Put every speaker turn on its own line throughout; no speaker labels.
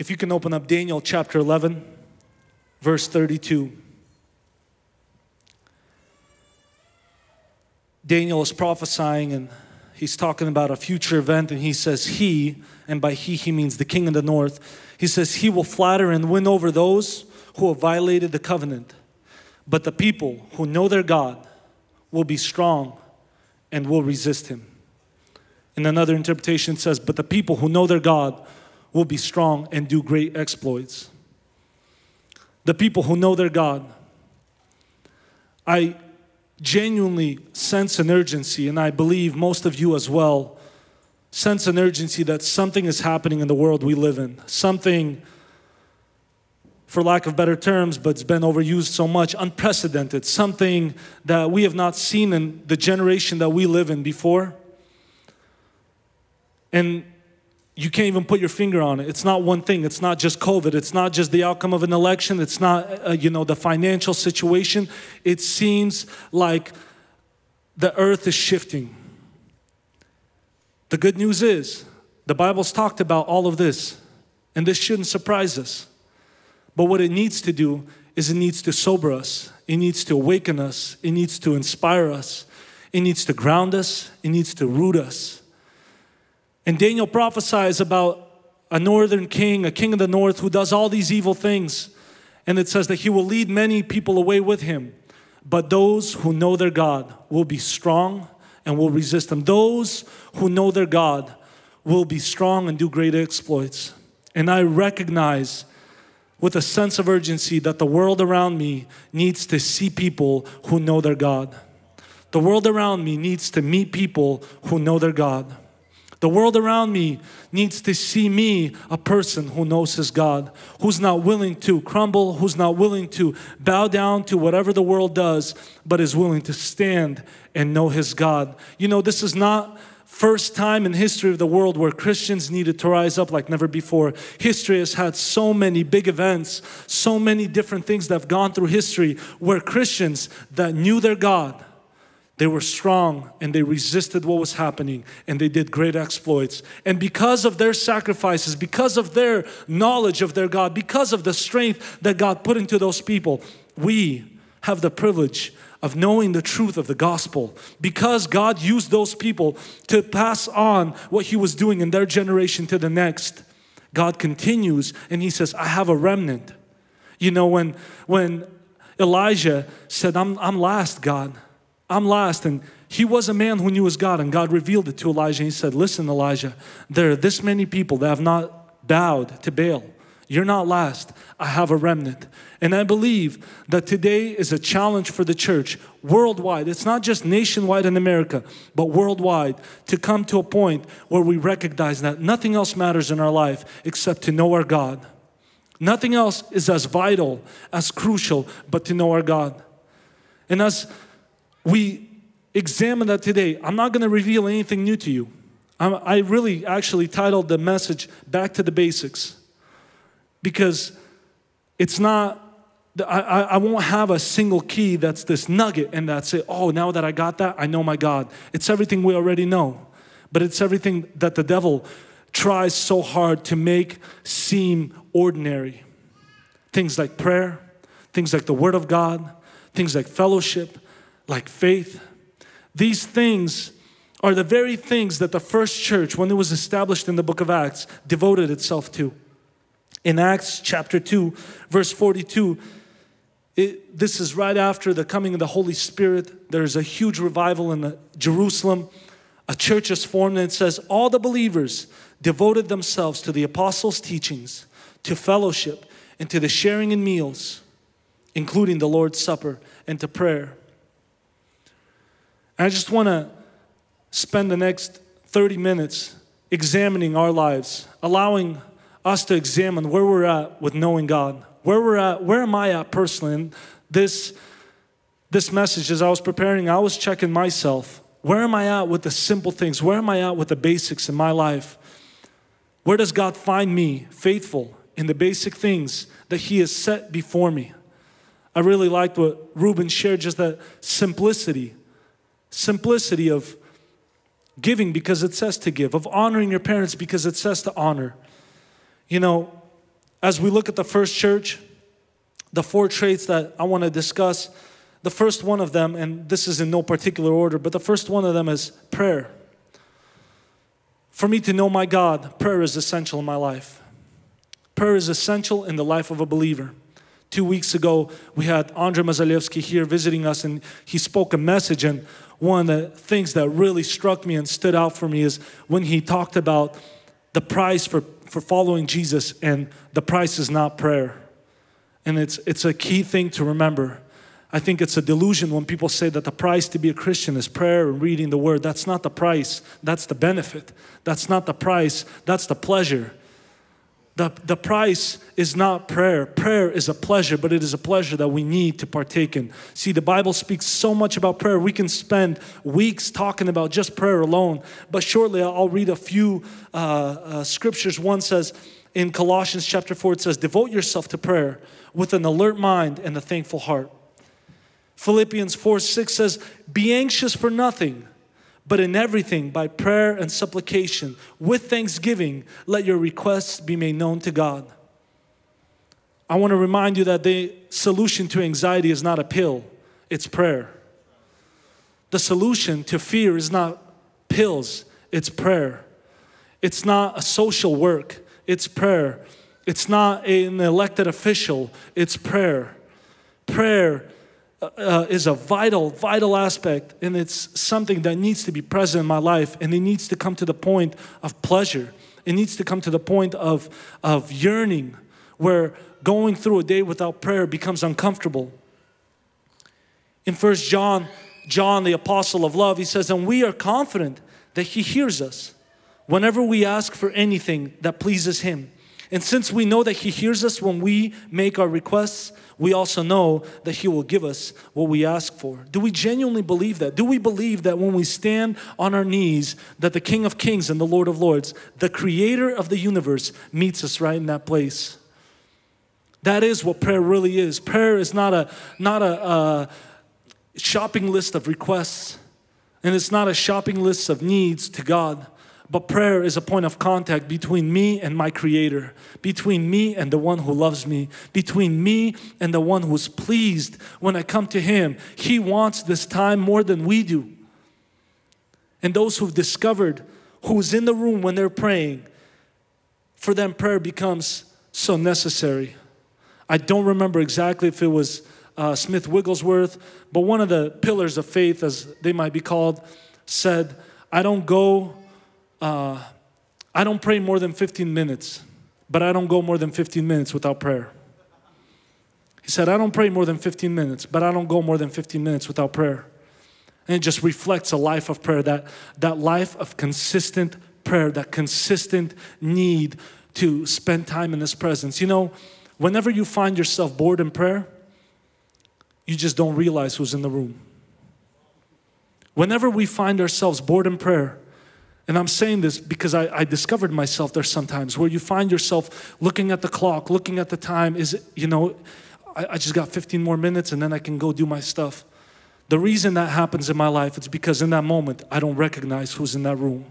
If you can open up Daniel chapter 11, verse 32. Daniel is prophesying and he's talking about a future event, and he says, He, and by he, he means the king of the north, he says, He will flatter and win over those who have violated the covenant. But the people who know their God will be strong and will resist him. In another interpretation, it says, But the people who know their God will be strong and do great exploits. The people who know their God. I genuinely sense an urgency, and I believe most of you as well sense an urgency that something is happening in the world we live in. Something, for lack of better terms, but it's been overused so much, unprecedented. Something that we have not seen in the generation that we live in before. And you can't even put your finger on it. It's not one thing. It's not just COVID. It's not just the outcome of an election. It's not, uh, you know, the financial situation. It seems like the earth is shifting. The good news is, the Bible's talked about all of this, and this shouldn't surprise us. But what it needs to do is it needs to sober us, it needs to awaken us, it needs to inspire us, it needs to ground us, it needs to root us. And Daniel prophesies about a northern king, a king of the north who does all these evil things. And it says that he will lead many people away with him. But those who know their God will be strong and will resist him. Those who know their God will be strong and do great exploits. And I recognize with a sense of urgency that the world around me needs to see people who know their God. The world around me needs to meet people who know their God. The world around me needs to see me a person who knows his God, who's not willing to crumble, who's not willing to bow down to whatever the world does, but is willing to stand and know his God. You know, this is not first time in history of the world where Christians needed to rise up like never before. History has had so many big events, so many different things that have gone through history where Christians that knew their God they were strong and they resisted what was happening and they did great exploits. And because of their sacrifices, because of their knowledge of their God, because of the strength that God put into those people, we have the privilege of knowing the truth of the gospel. Because God used those people to pass on what He was doing in their generation to the next, God continues and He says, I have a remnant. You know, when, when Elijah said, I'm, I'm last, God. I'm last. And he was a man who knew his God, and God revealed it to Elijah. He said, Listen, Elijah, there are this many people that have not bowed to Baal. You're not last. I have a remnant. And I believe that today is a challenge for the church worldwide. It's not just nationwide in America, but worldwide to come to a point where we recognize that nothing else matters in our life except to know our God. Nothing else is as vital, as crucial, but to know our God. And as we examine that today. I'm not going to reveal anything new to you. I'm, I really actually titled the message Back to the Basics because it's not, I, I won't have a single key that's this nugget and that's it. Oh, now that I got that, I know my God. It's everything we already know, but it's everything that the devil tries so hard to make seem ordinary. Things like prayer, things like the Word of God, things like fellowship, like faith. These things are the very things that the first church, when it was established in the book of Acts, devoted itself to. In Acts chapter 2, verse 42, it, this is right after the coming of the Holy Spirit. There's a huge revival in Jerusalem. A church is formed, and it says, All the believers devoted themselves to the apostles' teachings, to fellowship, and to the sharing in meals, including the Lord's Supper, and to prayer. And I just want to spend the next 30 minutes examining our lives, allowing us to examine where we're at with knowing God. Where we're at, where am I at personally? And this, this message, as I was preparing, I was checking myself. Where am I at with the simple things? Where am I at with the basics in my life? Where does God find me faithful in the basic things that He has set before me? I really liked what Ruben shared, just that simplicity simplicity of giving because it says to give, of honoring your parents because it says to honor. You know, As we look at the first church, the four traits that I want to discuss, the first one of them, and this is in no particular order, but the first one of them is prayer. For me to know my God, prayer is essential in my life. Prayer is essential in the life of a believer. Two weeks ago, we had Andre Mazalevsky here visiting us, and he spoke a message. And one of the things that really struck me and stood out for me is when he talked about the price for, for following Jesus, and the price is not prayer. And it's, it's a key thing to remember. I think it's a delusion when people say that the price to be a Christian is prayer and reading the word. That's not the price, that's the benefit. That's not the price, that's the pleasure. The, the price is not prayer. Prayer is a pleasure, but it is a pleasure that we need to partake in. See, the Bible speaks so much about prayer. We can spend weeks talking about just prayer alone. But shortly, I'll read a few uh, uh, scriptures. One says in Colossians chapter 4, it says, Devote yourself to prayer with an alert mind and a thankful heart. Philippians 4 6 says, Be anxious for nothing, but in everything by prayer and supplication, with thanksgiving, let your requests be made known to God. I want to remind you that the solution to anxiety is not a pill, it's prayer. The solution to fear is not pills, it's prayer. It's not a social work, it's prayer. It's not an elected official, it's prayer. Prayer uh, is a vital, vital aspect, and it's something that needs to be present in my life, and it needs to come to the point of pleasure. It needs to come to the point of, of yearning, where going through a day without prayer becomes uncomfortable. In First John, John, the apostle of love, he says, And we are confident that he hears us whenever we ask for anything that pleases him. And since we know that He hears us when we make our requests, we also know that He will give us what we ask for. Do we genuinely believe that? Do we believe that when we stand on our knees, that the King of Kings and the Lord of Lords, the Creator of the universe, meets us right in that place? That is what prayer really is. Prayer is not a not a, a shopping list of requests, and it's not a shopping list of needs to God. But prayer is a point of contact between me and my Creator, between me and the one who loves me, between me and the one who's pleased when I come to Him. He wants this time more than we do. And those who've discovered who's in the room when they're praying, for them, prayer becomes so necessary. I don't remember exactly if it was uh, Smith Wigglesworth, but one of the pillars of faith, as they might be called, said, I don't go uh, I don't pray more than 15 minutes, but I don't go more than 15 minutes without prayer. He said, I don't pray more than 15 minutes, but I don't go more than 15 minutes without prayer. And it just reflects a life of prayer, that, that life of consistent prayer, that consistent need to spend time in His presence. You know, whenever you find yourself bored in prayer, you just don't realize who's in the room. Whenever we find ourselves bored in prayer, and I'm saying this because I, I, discovered myself there sometimes where you find yourself looking at the clock, looking at the time. Is it, you know, I, I just got 15 more minutes and then I can go do my stuff. The reason that happens in my life is because in that moment, I don't recognize who's in that room.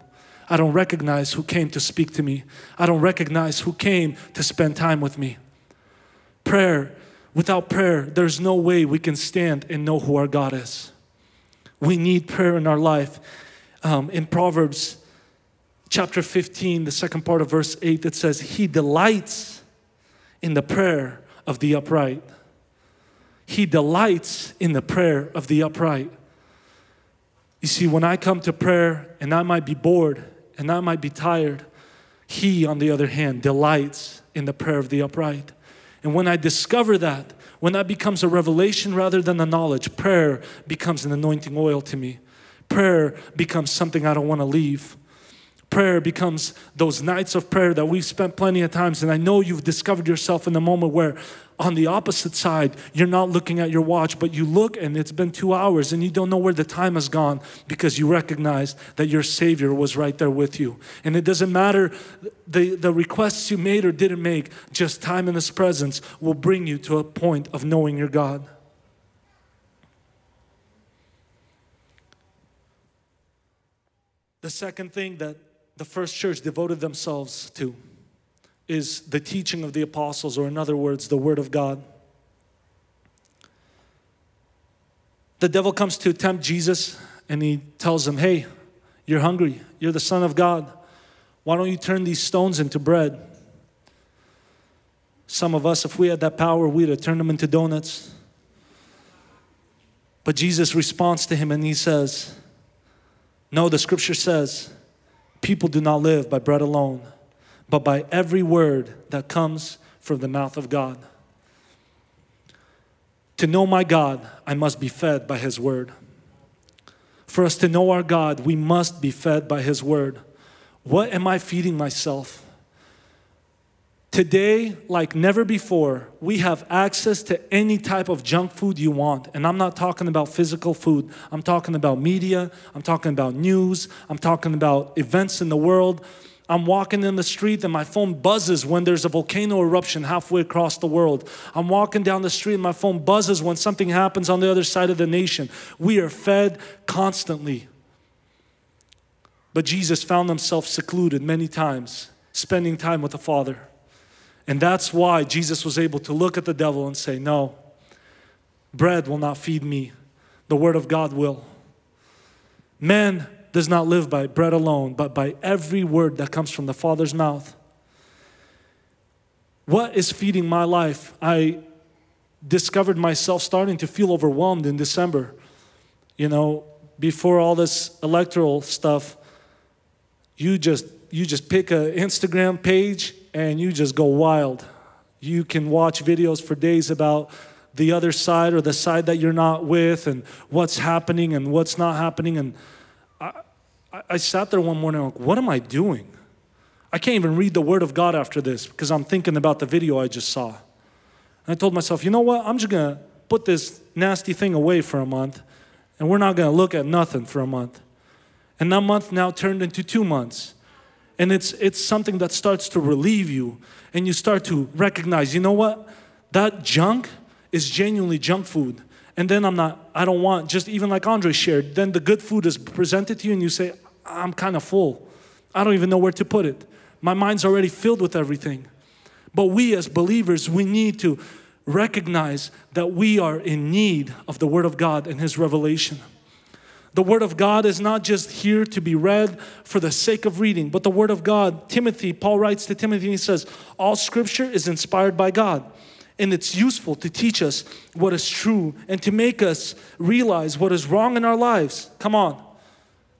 I don't recognize who came to speak to me. I don't recognize who came to spend time with me. Prayer, without prayer, there's no way we can stand and know who our God is. We need prayer in our life. Um, in Proverbs chapter 15, the second part of verse 8, it says, He delights in the prayer of the upright. He delights in the prayer of the upright. You see, when I come to prayer and I might be bored and I might be tired, He, on the other hand, delights in the prayer of the upright. And when I discover that, when that becomes a revelation rather than a knowledge, prayer becomes an anointing oil to me. Prayer becomes something I don't want to leave prayer becomes those nights of prayer that we've spent plenty of times. And I know you've discovered yourself in the moment where, on the opposite side, you're not looking at your watch, but you look and it's been two hours and you don't know where the time has gone because you recognize that your Savior was right there with you. And it doesn't matter the, the requests you made or didn't make, just time in His presence will bring you to a point of knowing your God. The second thing that the first church devoted themselves to is the teaching of the apostles, or in other words, the Word of God. The devil comes to tempt Jesus and he tells him, Hey, you're hungry. You're the Son of God. Why don't you turn these stones into bread? Some of us, if we had that power, we'd have turned them into donuts. But Jesus responds to him and he says, No, the scripture says, people do not live by bread alone, but by every word that comes from the mouth of God. To know my God, I must be fed by His word. For us to know our God, we must be fed by His word. What am I feeding myself? Today, like never before, we have access to any type of junk food you want. And I'm not talking about physical food, I'm talking about media, I'm talking about news, I'm talking about events in the world. I'm walking in the street and my phone buzzes when there's a volcano eruption halfway across the world. I'm walking down the street and my phone buzzes when something happens on the other side of the nation. We are fed constantly. But Jesus found himself secluded many times, spending time with the Father. And that's why Jesus was able to look at the devil and say, No, bread will not feed me, the Word of God will. Man does not live by bread alone, but by every word that comes from the Father's mouth. What is feeding my life? I discovered myself starting to feel overwhelmed in December. You know, before all this electoral stuff, you just you just pick an Instagram page and you just go wild. You can watch videos for days about the other side or the side that you're not with and what's happening and what's not happening. And I, I sat there one morning, like, what am I doing? I can't even read the Word of God after this because I'm thinking about the video I just saw. And I told myself, you know what? I'm just going to put this nasty thing away for a month and we're not going to look at nothing for a month. And that month now turned into two months. And it's, it's something that starts to relieve you. And you start to recognize, you know what? That junk is genuinely junk food. And then I'm not, I don't want, just even like Andre shared, then the good food is presented to you and you say, I'm kind of full. I don't even know where to put it. My mind's already filled with everything. But we as believers, we need to recognize that we are in need of the Word of God and His revelation. The Word of God is not just here to be read for the sake of reading, but the Word of God, Timothy, Paul writes to Timothy, and he says, All scripture is inspired by God, and it's useful to teach us what is true and to make us realize what is wrong in our lives. Come on.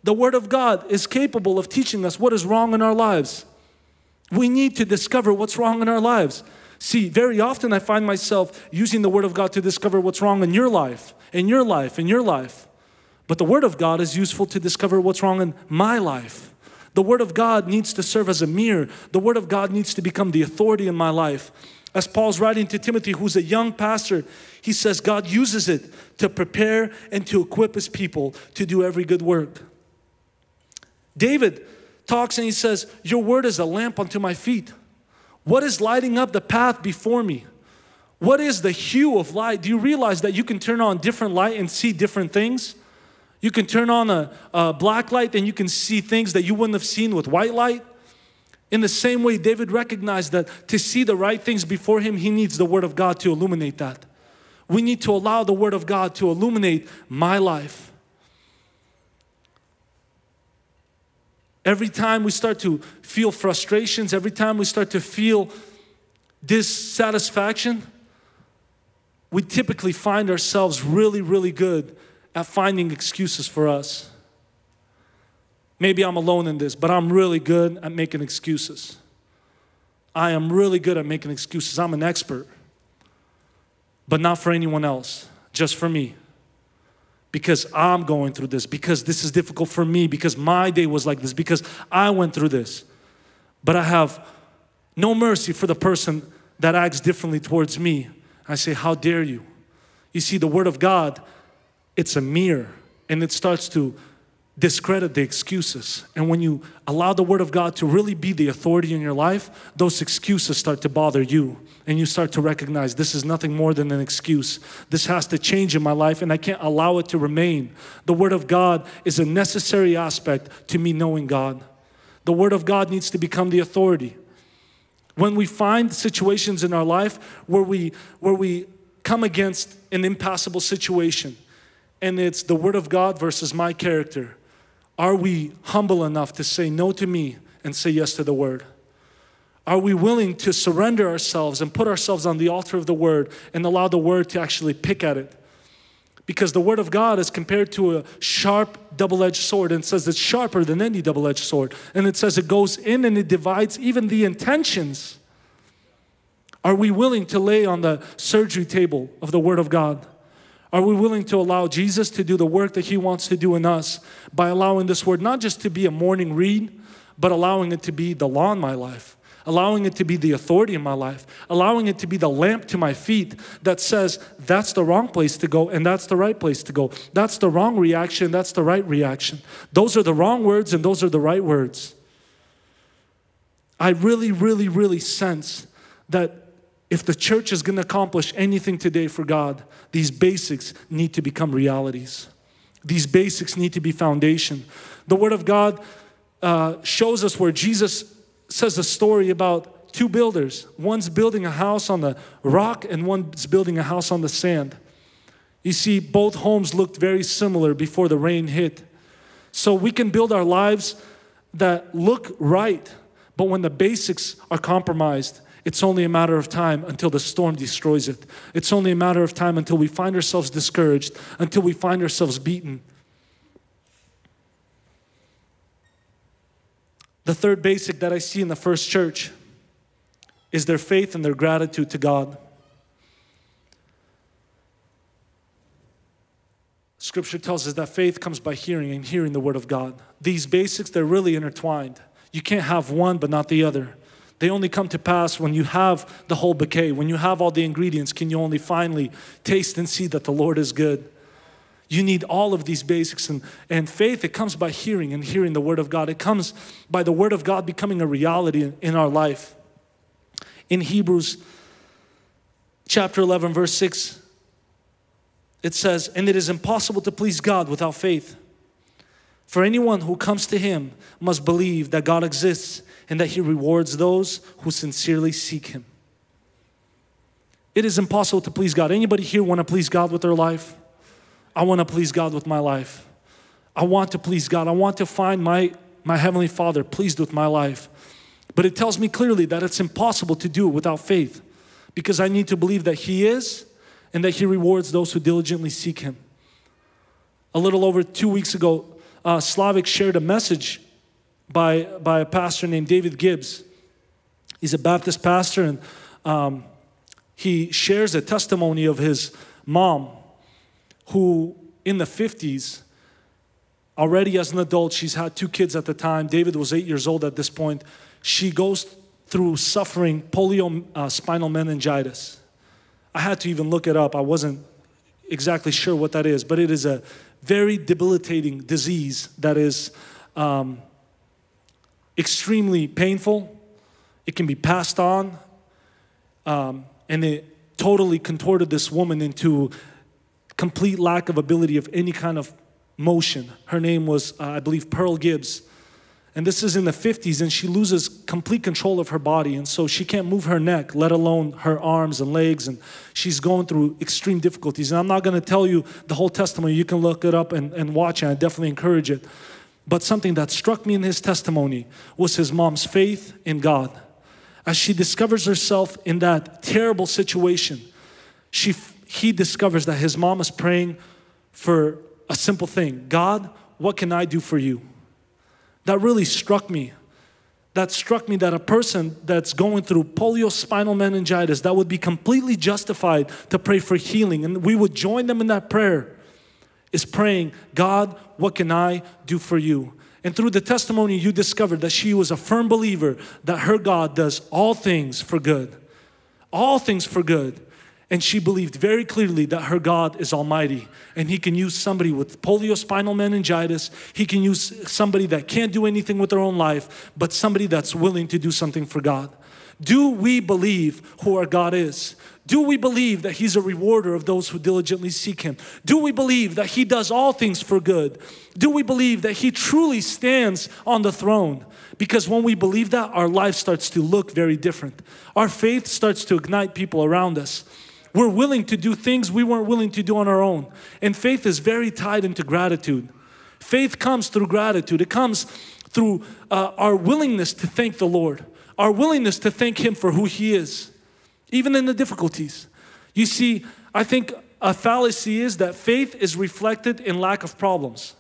The Word of God is capable of teaching us what is wrong in our lives. We need to discover what's wrong in our lives. See, very often I find myself using the Word of God to discover what's wrong in your life, in your life, in your life. But the Word of God is useful to discover what's wrong in my life. The Word of God needs to serve as a mirror. The Word of God needs to become the authority in my life. As Paul's writing to Timothy, who's a young pastor, he says God uses it to prepare and to equip his people to do every good work. David talks and he says, Your word is a lamp unto my feet. What is lighting up the path before me? What is the hue of light? Do you realize that you can turn on different light and see different things? You can turn on a, a, black light and you can see things that you wouldn't have seen with white light. In the same way, David recognized that to see the right things before him, he needs the Word of God to illuminate that. We need to allow the Word of God to illuminate my life. Every time we start to feel frustrations, every time we start to feel dissatisfaction, we typically find ourselves really, really good at finding excuses for us. Maybe I'm alone in this, but I'm really good at making excuses. I am really good at making excuses. I'm an expert, but not for anyone else, just for me. Because I'm going through this, because this is difficult for me, because my day was like this, because I went through this. But I have no mercy for the person that acts differently towards me. I say, How dare you? You see, the Word of God it's a mirror and it starts to discredit the excuses. And when you allow the Word of God to really be the authority in your life, those excuses start to bother you. And you start to recognize this is nothing more than an excuse. This has to change in my life, and I can't allow it to remain. The Word of God is a necessary aspect to me knowing God. The Word of God needs to become the authority. When we find situations in our life where we, where we come against an impassable situation and it's the Word of God versus my character, are we humble enough to say no to me and say yes to the Word? Are we willing to surrender ourselves and put ourselves on the altar of the Word and allow the Word to actually pick at it? Because the Word of God is compared to a sharp, double edged sword and says it's sharper than any double edged sword. And it says it goes in and it divides even the intentions. Are we willing to lay on the surgery table of the Word of God? Are we willing to allow Jesus to do the work that He wants to do in us by allowing this Word not just to be a morning read, but allowing it to be the law in my life? allowing it to be the authority in my life, allowing it to be the lamp to my feet that says that's the wrong place to go and that's the right place to go. That's the wrong reaction, that's the right reaction. Those are the wrong words and those are the right words. I really, really, really sense that if the church is going to accomplish anything today for God, these basics need to become realities. These basics need to be foundation. The Word of God uh, shows us where Jesus says a story about two builders. One's building a house on the rock and one's building a house on the sand. You see, both homes looked very similar before the rain hit. So we can build our lives that look right, but when the basics are compromised, it's only a matter of time until the storm destroys it. It's only a matter of time until we find ourselves discouraged, until we find ourselves beaten. The third basic that I see in the first church is their faith and their gratitude to God. Scripture tells us that faith comes by hearing and hearing the Word of God. These basics, they're really intertwined. You can't have one but not the other. They only come to pass when you have the whole bouquet, when you have all the ingredients, can you only finally taste and see that the Lord is good. You need all of these basics. And, and faith, it comes by hearing and hearing the Word of God. It comes by the Word of God becoming a reality in, our life. In Hebrews chapter 11, verse 6, it says, And it is impossible to please God without faith. For anyone who comes to Him must believe that God exists and that He rewards those who sincerely seek Him. It is impossible to please God. Anybody here want to please God with their life? I want to please God with my life. I want to please God. I want to find my, my Heavenly Father pleased with my life. But it tells me clearly that it's impossible to do without faith because I need to believe that He is and that He rewards those who diligently seek Him. A little over two weeks ago, uh, Slavic shared a message by, by a pastor named David Gibbs. He's a Baptist pastor and um, he shares a testimony of his mom who in the 50s, already as an adult, she's had two kids at the time. David was eight years old at this point. She goes through suffering polio uh, spinal meningitis. I had to even look it up. I wasn't exactly sure what that is, but it is a very debilitating disease that is um, extremely painful. It can be passed on, um, and it totally contorted this woman into complete lack of ability of any kind of motion. Her name was, uh, I believe, Pearl Gibbs. And this is in the 50s, and she loses complete control of her body. And so she can't move her neck, let alone her arms and legs. And she's going through extreme difficulties. And I'm not going to tell you the whole testimony. You can look it up and, and watch it. I definitely encourage it. But something that struck me in his testimony was his mom's faith in God. As she discovers herself in that terrible situation, she he discovers that his mom is praying for a simple thing God, what can I do for you? That really struck me. That struck me that a person that's going through polio spinal meningitis, that would be completely justified to pray for healing, and we would join them in that prayer, is praying, God, what can I do for you? And through the testimony, you discovered that she was a firm believer that her God does all things for good. All things for good. And she believed very clearly that her God is almighty and he can use somebody with poliospinal meningitis. He can use somebody that can't do anything with their own life, but somebody that's willing to do something for God. Do we believe who our God is? Do we believe that He's a rewarder of those who diligently seek Him? Do we believe that He does all things for good? Do we believe that He truly stands on the throne? Because when we believe that, our life starts to look very different. Our faith starts to ignite people around us. We're willing to do things we weren't willing to do on our own. And faith is very tied into gratitude. Faith comes through gratitude, it comes through uh, our willingness to thank the Lord, our willingness to thank Him for who He is even in the difficulties. You see, I think a fallacy is that faith is reflected in lack of problems.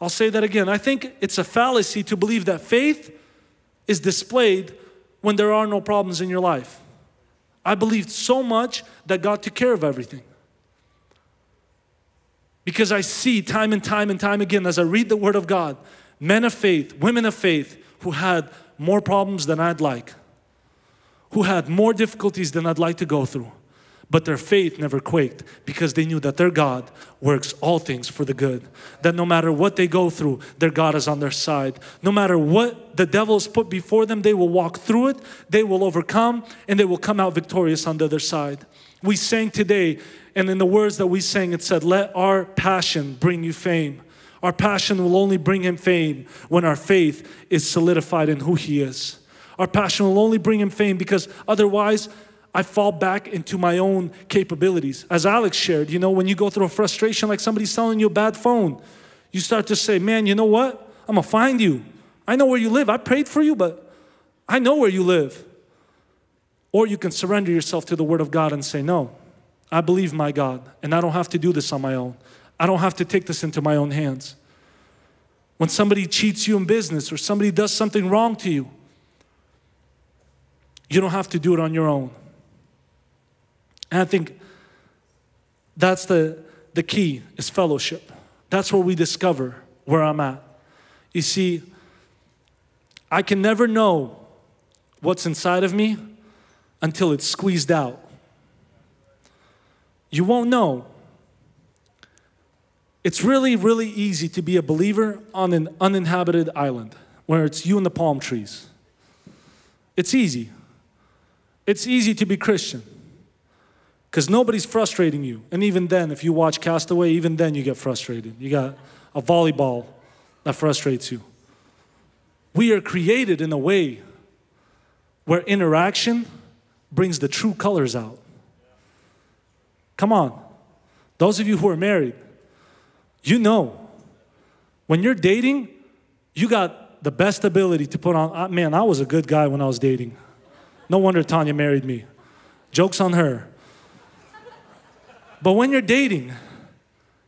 I'll say that again. I think it's a fallacy to believe that faith is displayed when there are no problems in your life. I believed so much that God took care of everything. Because I see time and time and time again as I read the Word of God, men of faith, women of faith who had more problems than I'd like who had more difficulties than I'd like to go through. But their faith never quaked because they knew that their God works all things for the good. That no matter what they go through, their God is on their side. No matter what the devil's put before them, they will walk through it, they will overcome, and they will come out victorious on the other side. We sang today, and in the words that we sang, it said, Let our passion bring you fame. Our passion will only bring him fame when our faith is solidified in who he is. Our passion will only bring him fame because otherwise I fall back into my own capabilities. As Alex shared, you know, when you go through a frustration like somebody's selling you a bad phone, you start to say, Man, you know what? I'm gonna find you. I know where you live. I prayed for you, but I know where you live. Or you can surrender yourself to the Word of God and say, No, I believe my God, and I don't have to do this on my own. I don't have to take this into my own hands. When somebody cheats you in business or somebody does something wrong to you, you don't have to do it on your own. And I think that's the, the key is fellowship. That's where we discover where I'm at. You see, I can never know what's inside of me until it's squeezed out. You won't know. It's really, really easy to be a believer on an uninhabited island where it's you and the palm trees. It's easy. It's easy to be Christian because nobody's frustrating you. And even then, if you watch Castaway, even then you get frustrated. You got a volleyball that frustrates you. We are created in a way where interaction brings the true colors out. Come on. Those of you who are married, you know when you're dating, you got the best ability to put on. Ah, man, I was a good guy when I was dating. No wonder Tanya married me. Joke's on her. But when you're dating,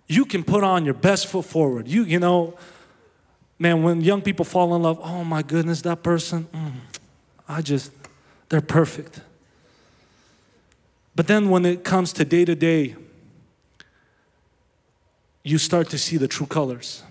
you can put on your best foot forward. You, you know, man, when young people fall in love, oh my goodness, that person, mm, I just, they're perfect. But then when it comes to day to day, you start to see the true colors.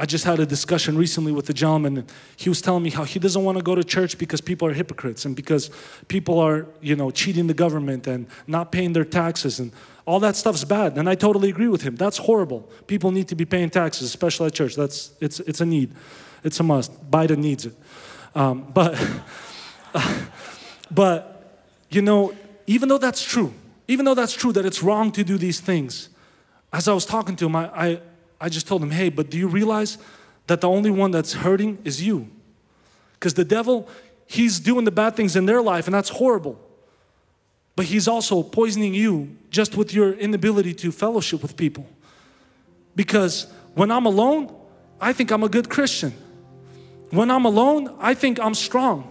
I just had a discussion recently with a gentleman. He was telling me how he doesn't want to go to church because people are hypocrites and because people are, you know, cheating the government and not paying their taxes and all that stuff's bad. And I totally agree with him. That's horrible. People need to be paying taxes, especially at church. That's it's it's a need. It's a must. Biden needs it. Um, but but you know, even though that's true, even though that's true that it's wrong to do these things, as I was talking to him, I, I I just told him, hey, but do you realize that the only one that's hurting is you? Because the devil, he's doing the bad things in their life, and that's horrible. But he's also poisoning you just with your inability to fellowship with people. Because when I'm alone, I think I'm a good Christian. When I'm alone, I think I'm strong.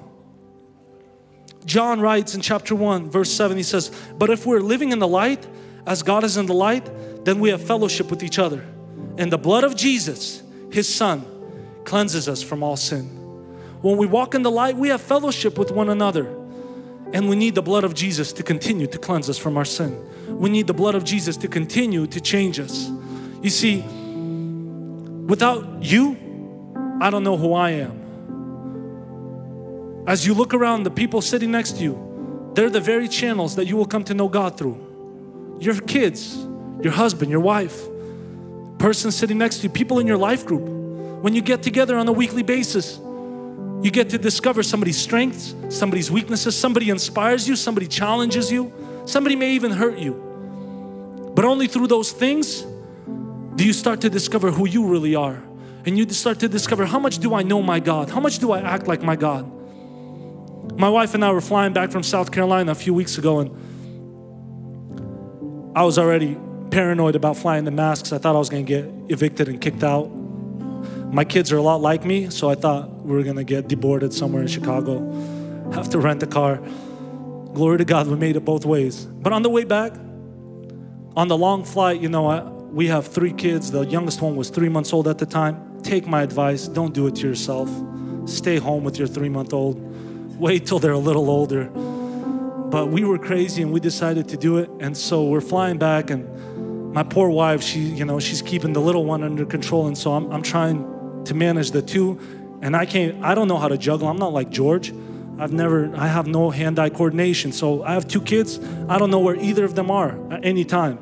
John writes in chapter 1, verse 7, he says, But if we're living in the light, as God is in the light, then we have fellowship with each other. And the blood of Jesus, His Son, cleanses us from all sin. When we walk in the light, we have fellowship with one another. And we need the blood of Jesus to continue to cleanse us from our sin. We need the blood of Jesus to continue to change us. You see, without you, I don't know who I am. As you look around, the people sitting next to you, they're the very channels that you will come to know God through. Your kids, your husband, your wife, person sitting next to you, people in your life group, when you get together on a weekly basis. You get to discover somebody's strengths, somebody's weaknesses, somebody inspires you, somebody challenges you, somebody may even hurt you. But only through those things do you start to discover who you really are. And you start to discover how much do I know my God? How much do I act like my God? My wife and I were flying back from South Carolina a few weeks ago, and I was already paranoid about flying the masks. I thought I was going to get evicted and kicked out. My kids are a lot like me, so I thought we were to get deported somewhere in Chicago, have to rent a car. Glory to God, we made it both ways. But on the way back, on the long flight, you know, I, we have three kids. The youngest one was three months old at the time. Take my advice, don't do it to yourself. Stay home with your three month old. Wait till they're a little older. But we were crazy and we decided to do it. And so we're flying back, and my poor wife, she, you know, she's keeping the little one under control. And so I'm, I'm trying to manage the two. And I can't, I don't know how to juggle. I'm not like George. I've never, I have no hand eye coordination. So I have two kids. I don't know where either of them are at any time.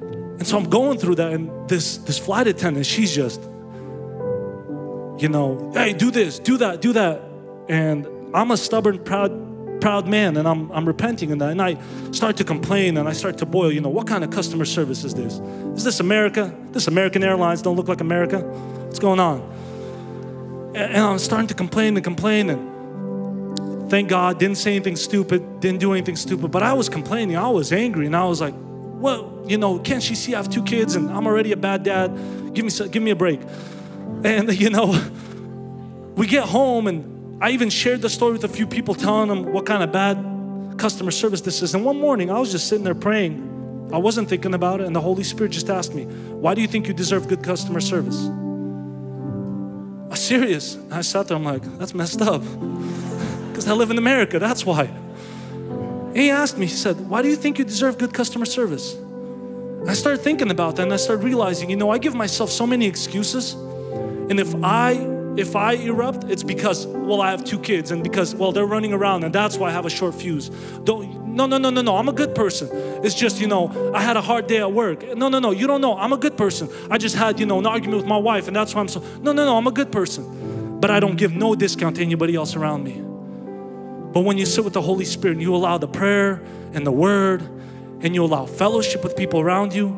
And so I'm going through that, and this this flight attendant, she's just, you know, hey, do this, do that, do that. And I'm a stubborn, proud, proud man, and I'm I'm repenting in. And I start to complain and I start to boil, you know, what kind of customer service is this? Is this America? This American Airlines don't look like America? What's going on? And I'm starting to complain and complain and thank God, didn't say anything stupid, didn't do anything stupid, but I was complaining, I was angry, and I was like, well, you know, can't she see I have two kids and I'm already a bad dad? Give me, give me a break. And, you know, we get home and I even shared the story with a few people telling them what kind of bad customer service this is. And one morning I was just sitting there praying. I wasn't thinking about it, and the Holy Spirit just asked me, Why do you think you deserve good customer service? I'm serious. I sat there, I'm like, That's messed up. Because I live in America, that's why. And he asked me, he said, Why do you think you deserve good customer service? I started thinking about that and I started realizing, you know, I give myself so many excuses. And if I if I erupt, it's because well I have two kids and because well they're running around and that's why I have a short fuse. Don't no no no no no I'm a good person. It's just you know I had a hard day at work. No no no you don't know I'm a good person. I just had you know an argument with my wife and that's why I'm so no no no I'm a good person. But I don't give no discount to anybody else around me. But when you sit with the Holy Spirit and you allow the prayer and the word and you allow fellowship with people around you,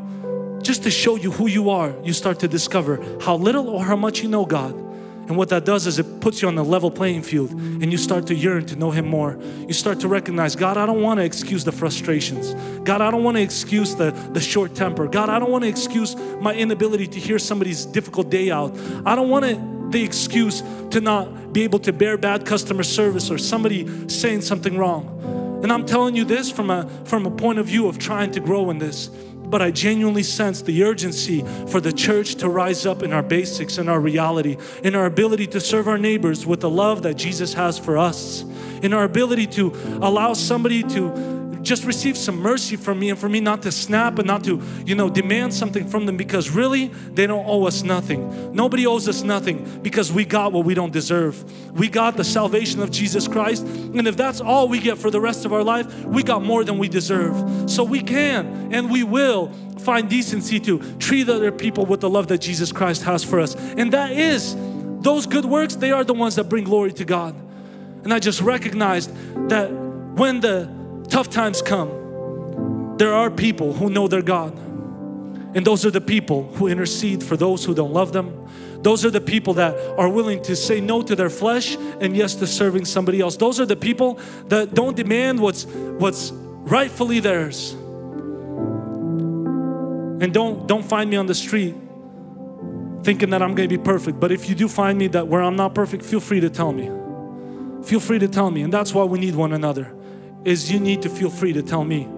just to show you who you are, you start to discover how little or how much you know God. And what that does is it puts you on a level playing field and you start to yearn to know Him more. You start to recognize, God, I don't want to excuse the frustrations. God, I don't want to excuse the, the short temper. God, I don't want to excuse my inability to hear somebody's difficult day out. I don't want the excuse to not be able to bear bad customer service or somebody saying something wrong. And I'm telling you this from a from a point of view of trying to grow in this. But I genuinely sense the urgency for the church to rise up in our basics, in our reality, in our ability to serve our neighbors with the love that Jesus has for us, in our ability to allow somebody to just receive some mercy from me and for me not to snap and not to, you know, demand something from them because really they don't owe us nothing. Nobody owes us nothing because we got what we don't deserve. We got the salvation of Jesus Christ. And if that's all we get for the rest of our life, we got more than we deserve. So we can and we will find decency to treat other people with the love that Jesus Christ has for us. And that is, those good works, they are the ones that bring glory to God. And I just recognized that when the tough times come, there are people who know their God. And those are the people who intercede for those who don't love them. Those are the people that are willing to say no to their flesh and yes to serving somebody else. Those are the people that don't demand what's what's rightfully theirs. And don't don't find me on the street thinking that I'm going to be perfect. But if you do find me that where I'm not perfect, feel free to tell me. Feel free to tell me. And that's why we need one another is you need to feel free to tell me.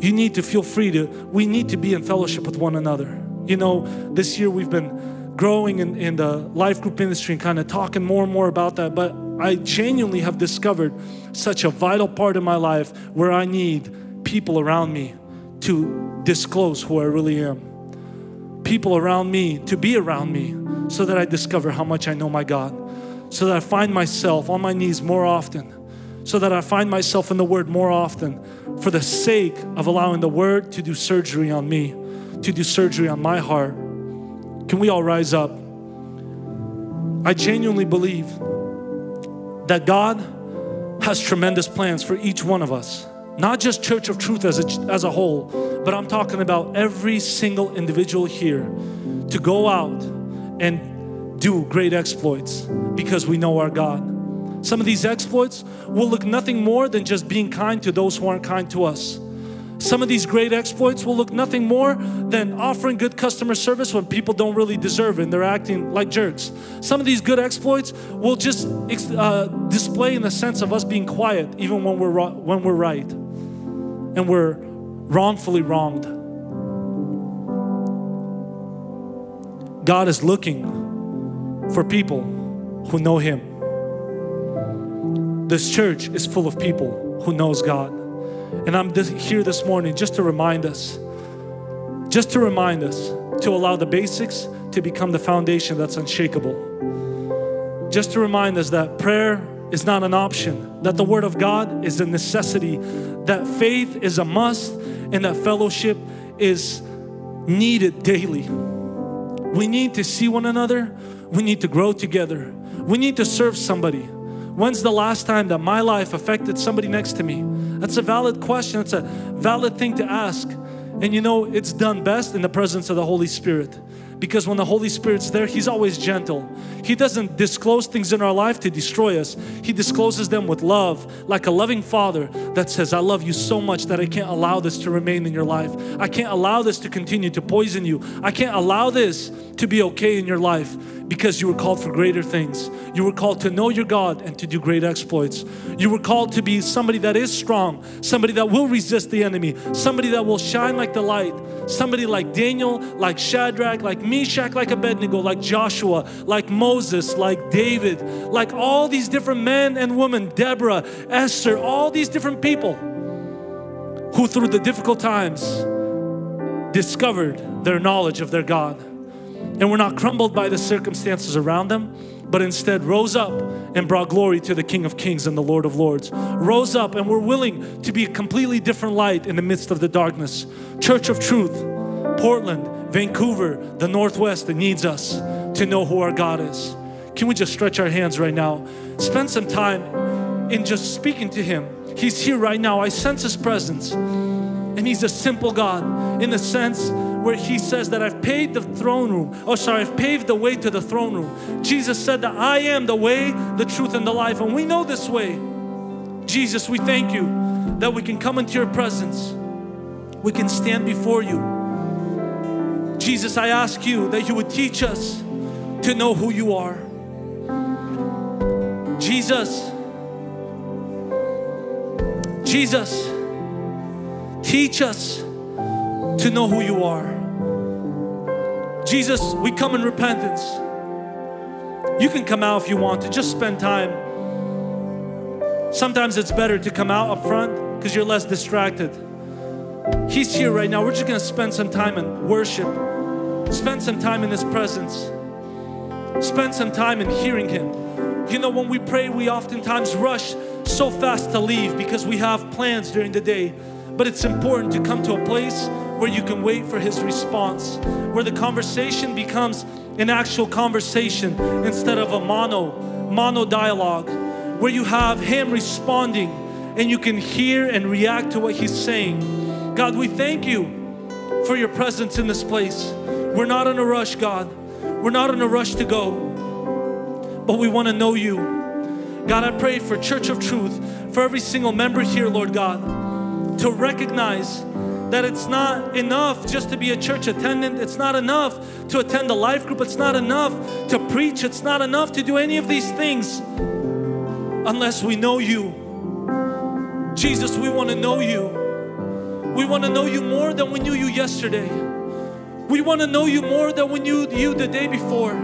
You need to feel free to, we need to be in fellowship with one another. You know, this year we've been growing in, in the life group ministry and kind of talking more and more about that. But I genuinely have discovered such a vital part of my life where I need people around me to disclose who I really am. People around me to be around me so that I discover how much I know my God. So that I find myself on my knees more often so that I find myself in the Word more often for the sake of allowing the Word to do surgery on me, to do surgery on my heart. Can we all rise up? I genuinely believe that God has tremendous plans for each one of us. Not just Church of Truth as a, as a whole, but I'm talking about every single individual here to go out and do great exploits because we know our God. Some of these exploits will look nothing more than just being kind to those who aren't kind to us. Some of these great exploits will look nothing more than offering good customer service when people don't really deserve it and they're acting like jerks. Some of these good exploits will just uh, display in the sense of us being quiet even when we're, when we're right and we're wrongfully wronged. God is looking for people who know Him. This church is full of people who knows God. And I'm here this morning just to remind us, just to remind us to allow the basics to become the foundation that's unshakable. Just to remind us that prayer is not an option, that the Word of God is a necessity, that faith is a must, and that fellowship is needed daily. We need to see one another, we need to grow together, we need to serve somebody. When's the last time that my life affected somebody next to me? That's a valid question. It's a valid thing to ask. And you know, it's done best in the presence of the Holy Spirit. Because when the Holy Spirit's there, He's always gentle. He doesn't disclose things in our life to destroy us. He discloses them with love, like a loving father that says, I love you so much that I can't allow this to remain in your life. I can't allow this to continue to poison you. I can't allow this to be okay in your life because you were called for greater things. You were called to know your God and to do great exploits. You were called to be somebody that is strong, somebody that will resist the enemy, somebody that will shine like the light, somebody like Daniel, like Shadrach, like Meshach, like Abednego, like Joshua, like Moses, like David, like all these different men and women, Deborah, Esther, all these different people who through the difficult times discovered their knowledge of their God and were not crumbled by the circumstances around them, but instead rose up and brought glory to the King of Kings and the Lord of Lords. Rose up and were willing to be a completely different light in the midst of the darkness. Church of Truth, Portland, Vancouver, the Northwest that needs us to know who our God is. Can we just stretch our hands right now? Spend some time in just speaking to Him. He's here right now. I sense His presence. And He's a simple God in the sense where he says that I've paved the throne room. Oh, sorry, I've paved the way to the throne room. Jesus said that I am the way, the truth, and the life. And we know this way. Jesus, we thank you that we can come into your presence. We can stand before you. Jesus, I ask you that you would teach us to know who you are. Jesus, Jesus, teach us to know who you are. Jesus, we come in repentance. You can come out if you want to, just spend time. Sometimes it's better to come out up front because you're less distracted. He's here right now. We're just going to spend some time in worship, spend some time in His presence, spend some time in hearing Him. You know, when we pray, we oftentimes rush so fast to leave because we have plans during the day. But it's important to come to a place where you can wait for his response, where the conversation becomes an actual conversation instead of a mono, mono dialogue, where you have him responding and you can hear and react to what he's saying. God, we thank you for your presence in this place. We're not in a rush, God. We're not in a rush to go, but we want to know you. God, I pray for Church of Truth, for every single member here, Lord God, to recognize that it's not enough just to be a church attendant. It's not enough to attend a life group. It's not enough to preach. It's not enough to do any of these things unless we know you. Jesus, we want to know you. We want to know you more than we knew you yesterday. We want to know you more than we knew you the day before.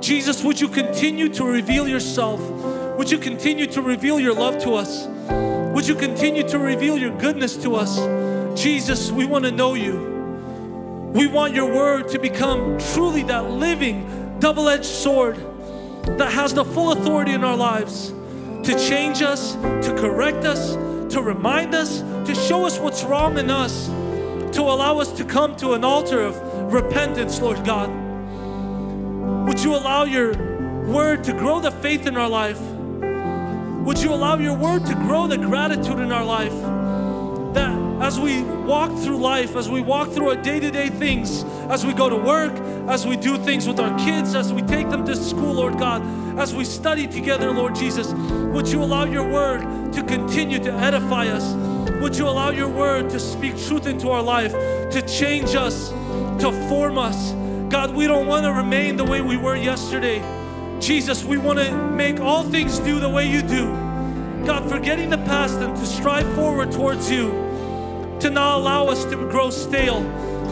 Jesus, would you continue to reveal yourself? Would you continue to reveal your love to us? Would you continue to reveal your goodness to us? Jesus, we want to know you. We want your word to become truly that living, double edged sword that has the full authority in our lives to change us, to correct us, to remind us, to show us what's wrong in us, to allow us to come to an altar of repentance, Lord God. Would you allow your word to grow the faith in our life? Would you allow your word to grow the gratitude in our life? As we walk through life, as we walk through our day to day things, as we go to work, as we do things with our kids, as we take them to school, Lord God, as we study together, Lord Jesus, would you allow your word to continue to edify us? Would you allow your word to speak truth into our life, to change us, to form us? God, we don't want to remain the way we were yesterday. Jesus, we want to make all things do the way you do. God, forgetting the past and to strive forward towards you, to not allow us to grow stale,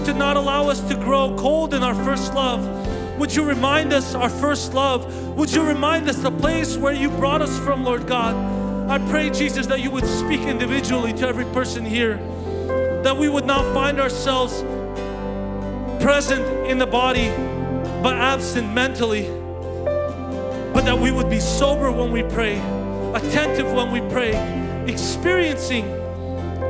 to not allow us to grow cold in our first love. Would you remind us our first love? Would you remind us the place where you brought us from, Lord God? I pray, Jesus, that you would speak individually to every person here, that we would not find ourselves present in the body but absent mentally, but that we would be sober when we pray, attentive when we pray, experiencing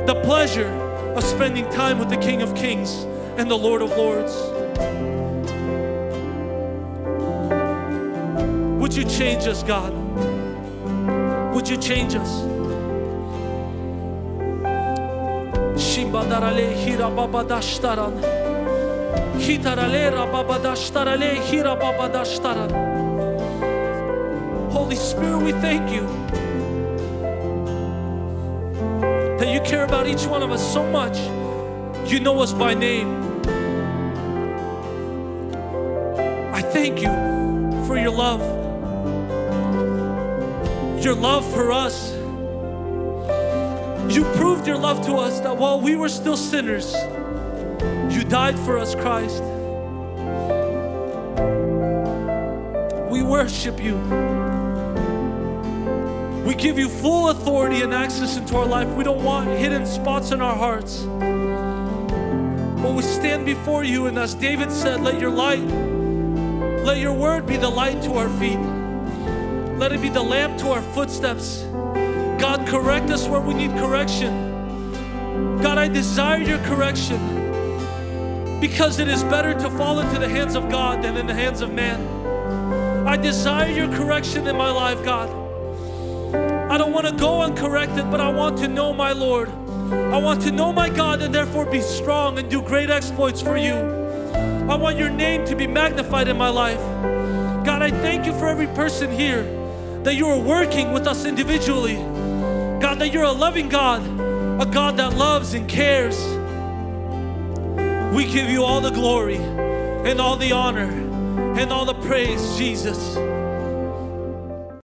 the pleasure of spending time with the King of Kings and the Lord of Lords. Would you change us, God? Would you change us? Holy Spirit, we thank you you care about each one of us so much. You know us by name. I thank you for your love, your love for us. You proved your love to us that while we were still sinners, you died for us, Christ. We worship you. We give you full authority and access into our life. We don't want hidden spots in our hearts. But we stand before you, and as David said, let your light, let your word be the light to our feet. Let it be the lamp to our footsteps. God, correct us where we need correction. God, I desire your correction because it is better to fall into the hands of God than in the hands of man. I desire your correction in my life, God. I don't want to go uncorrected, but I want to know my Lord. I want to know my God and therefore be strong and do great exploits for you. I want your name to be magnified in my life. God, I thank you for every person here that you are working with us individually. God, that you're a loving God, a God that loves and cares. We give you all the glory and all the honor and all the praise, Jesus.